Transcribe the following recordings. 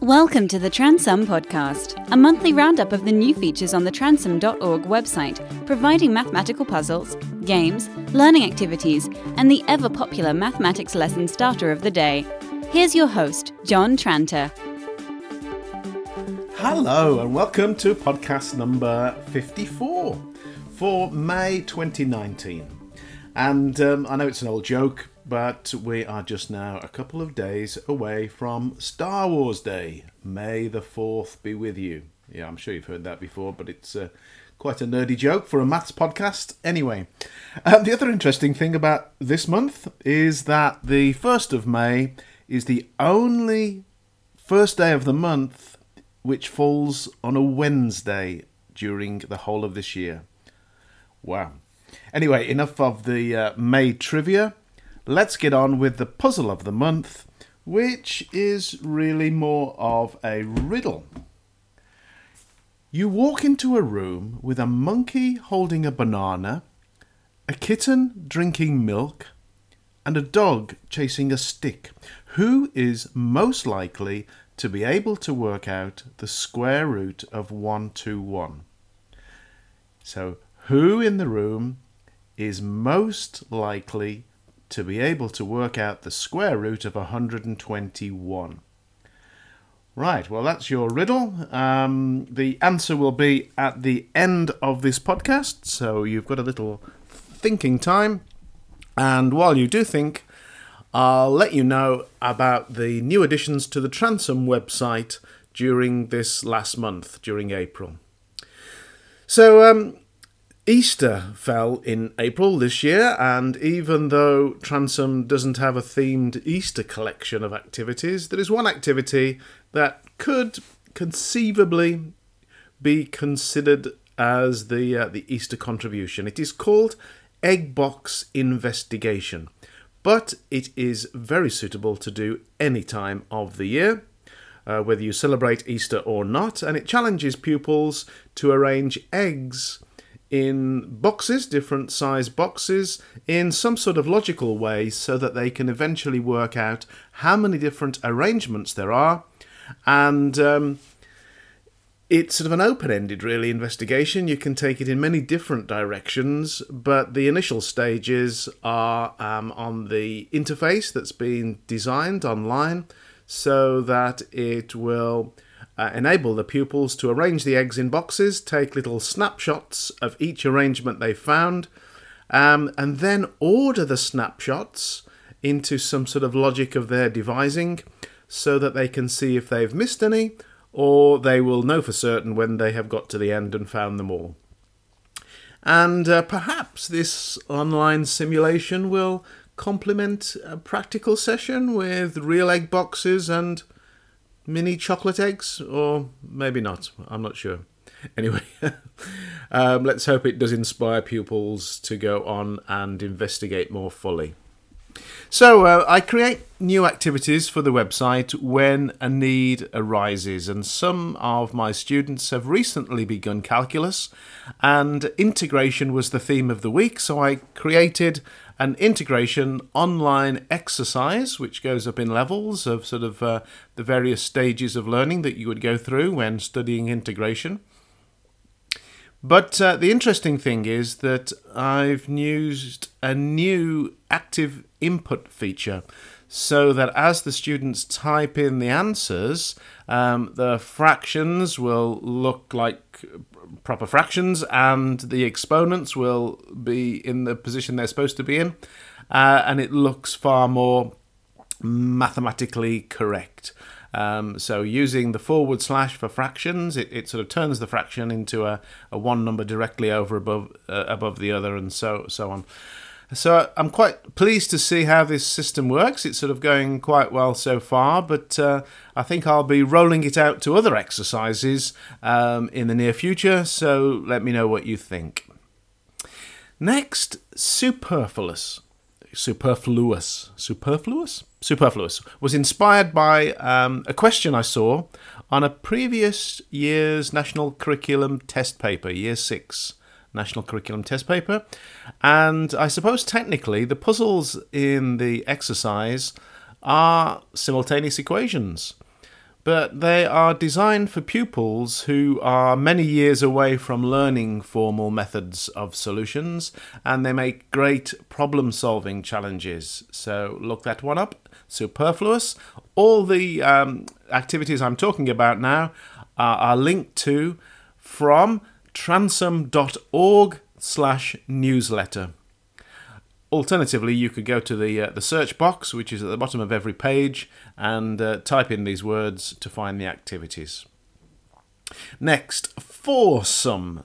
Welcome to the Transum Podcast, a monthly roundup of the new features on the transum.org website, providing mathematical puzzles, games, learning activities, and the ever popular mathematics lesson starter of the day. Here's your host, John Tranter. Hello, and welcome to podcast number 54 for May 2019. And um, I know it's an old joke, but we are just now a couple of days away from Star Wars Day. May the 4th be with you. Yeah, I'm sure you've heard that before, but it's uh, quite a nerdy joke for a maths podcast. Anyway, uh, the other interesting thing about this month is that the 1st of May is the only first day of the month which falls on a Wednesday during the whole of this year. Wow. Anyway, enough of the uh, May trivia let's get on with the puzzle of the month, which is really more of a riddle. You walk into a room with a monkey holding a banana, a kitten drinking milk, and a dog chasing a stick. Who is most likely to be able to work out the square root of 121? So, who in the room is most likely to be able to work out the square root of 121. Right, well, that's your riddle. Um, the answer will be at the end of this podcast, so you've got a little thinking time. And while you do think, I'll let you know about the new additions to the Transum website during this last month, during April. So, um, Easter fell in April this year, and even though Transum doesn't have a themed Easter collection of activities, there is one activity that could conceivably be considered as the uh, the Easter contribution. It is called Egg Box Investigation, but it is very suitable to do any time of the year. Uh, whether you celebrate Easter or not, and it challenges pupils to arrange eggs in boxes, different size boxes, in some sort of logical way so that they can eventually work out how many different arrangements there are. And um, it's sort of an open ended, really, investigation. You can take it in many different directions, but the initial stages are um, on the interface that's been designed online so that it will uh, enable the pupils to arrange the eggs in boxes, take little snapshots of each arrangement they found, um, and then order the snapshots into some sort of logic of their devising so that they can see if they've missed any or they will know for certain when they have got to the end and found them all. And uh, perhaps this online simulation will complement a practical session with real egg boxes and mini chocolate eggs, or maybe not. I'm not sure. Anyway, um, let's hope it does inspire pupils to go on and investigate more fully. So, uh, I create new activities for the website when a need arises, and some of my students have recently begun calculus, and integration was the theme of the week, so I created an integration online exercise, which goes up in levels of sort of uh, the various stages of learning that you would go through when studying integration. But uh, the interesting thing is that I've used a new active input feature so that as the students type in the answers, um, the fractions will look like proper fractions and the exponents will be in the position they're supposed to be in, uh, and it looks far more mathematically correct. Um, so using the forward slash for fractions, it, it sort of turns the fraction into a, a one number directly over above uh, above the other, and so so on. So I'm quite pleased to see how this system works. It's sort of going quite well so far, but uh, I think I'll be rolling it out to other exercises um, in the near future. So let me know what you think. Next, superfluous. Superfluous. Superfluous? Superfluous was inspired by um, a question I saw on a previous year's national curriculum test paper, year six national curriculum test paper. And I suppose technically the puzzles in the exercise are simultaneous equations. but they are designed for pupils who are many years away from learning formal methods of solutions and they make great problem solving challenges. So look that one up. Superfluous. All the um, activities I'm talking about now are, are linked to from transum.org slash newsletter. Alternatively, you could go to the uh, the search box, which is at the bottom of every page, and uh, type in these words to find the activities. Next, foursome.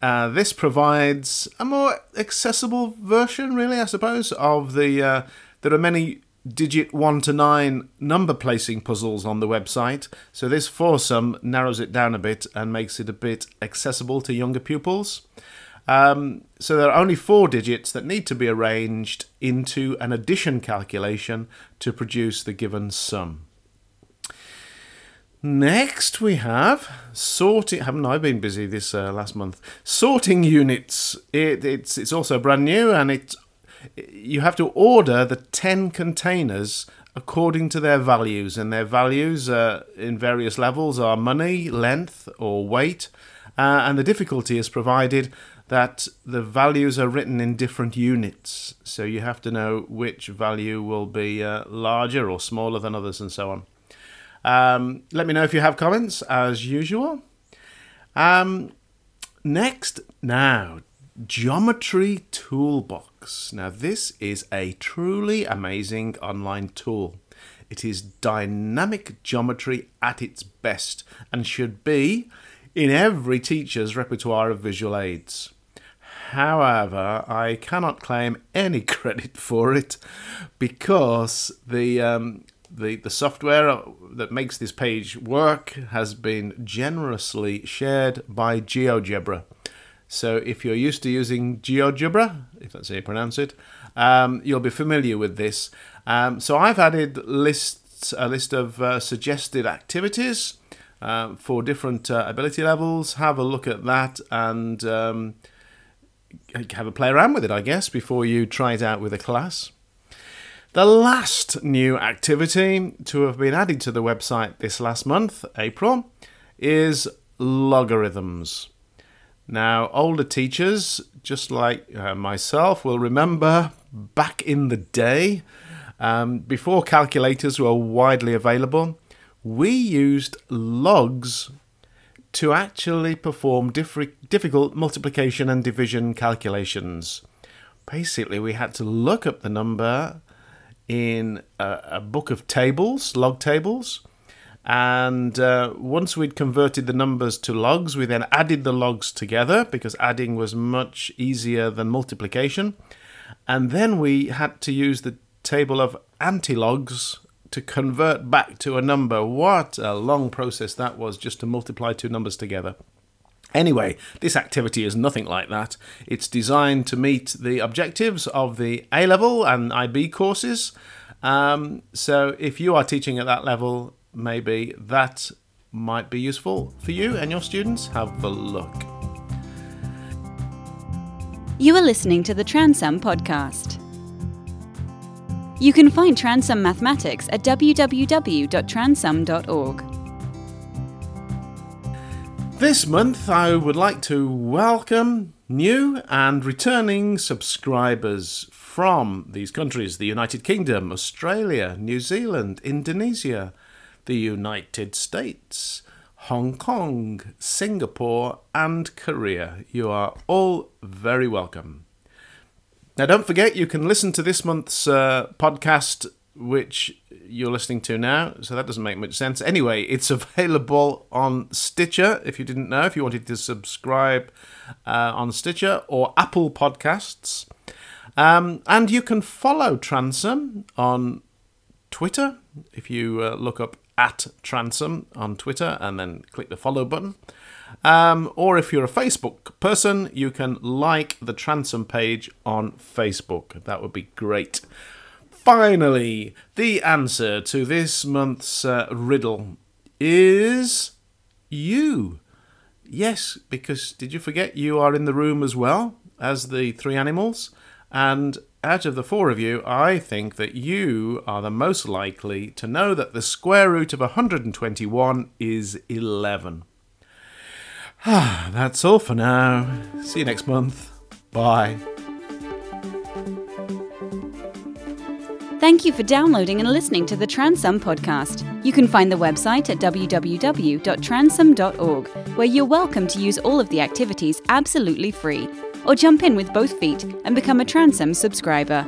Uh, this provides a more accessible version, really, I suppose, of the. Uh, there are many digit 1 to 9 number placing puzzles on the website, so this foursome narrows it down a bit and makes it a bit accessible to younger pupils. Um, so there are only four digits that need to be arranged into an addition calculation to produce the given sum. Next, we have sorting. Haven't I been busy this uh, last month? Sorting units. It, it's it's also brand new, and it you have to order the ten containers according to their values, and their values uh, in various levels are money, length, or weight, uh, and the difficulty is provided that the values are written in different units. So you have to know which value will be uh, larger or smaller than others and so on. Um, let me know if you have comments as usual. Um, next, now, Geometry Toolbox. Now, this is a truly amazing online tool. It is dynamic geometry at its best and should be in every teacher's repertoire of visual aids. However, I cannot claim any credit for it because the um, the the software that makes this page work has been generously shared by GeoGebra. So if you're used to using GeoGebra, if that's how you pronounce it, um, you'll be familiar with this. Um, so I've added lists a list of uh, suggested activities uh, for different uh, ability levels. Have a look at that and um, have a play around with it, I guess, before you try it out with a class. The last new activity to have been added to the website this last month, April, is logarithms. Now, older teachers, just like uh, myself, will remember back in the day, um, before calculators were widely available, we used logs to actually perform difficult multiplication and division calculations. Basically, we had to look up the number in a, a book of tables, log tables, and uh, once we'd converted the numbers to logs, we then added the logs together because adding was much easier than multiplication. And then we had to use the table of antilogs to convert back to a number. What a long process that was just to multiply two numbers together. Anyway, this activity is nothing like that. It's designed to meet the objectives of the A level and IB courses. Um, so if you are teaching at that level, maybe that might be useful for you and your students. Have a look. You are listening to the Transum podcast. You can find Transum Mathematics at www.transum.org. This month, I would like to welcome new and returning subscribers from these countries the United Kingdom, Australia, New Zealand, Indonesia, the United States, Hong Kong, Singapore, and Korea. You are all very welcome. Now, don't forget, you can listen to this month's uh, podcast, which you're listening to now, so that doesn't make much sense. Anyway, it's available on Stitcher, if you didn't know, if you wanted to subscribe uh, on Stitcher or Apple Podcasts. Um, and you can follow Transum on Twitter if you uh, look up at Transum on Twitter and then click the follow button. Um, or if you're a Facebook person, you can like the Transum page on Facebook. That would be great. Finally, the answer to this month's uh, riddle is you. Yes, because did you forget you are in the room as well as the three animals? And out of the four of you, I think that you are the most likely to know that the square root of 121 is 11. Ah, That's all for now. See you next month. Bye. Thank you for downloading and listening to the Transum podcast. You can find the website at www.transum.org, where you're welcome to use all of the activities absolutely free, or jump in with both feet and become a Transum subscriber.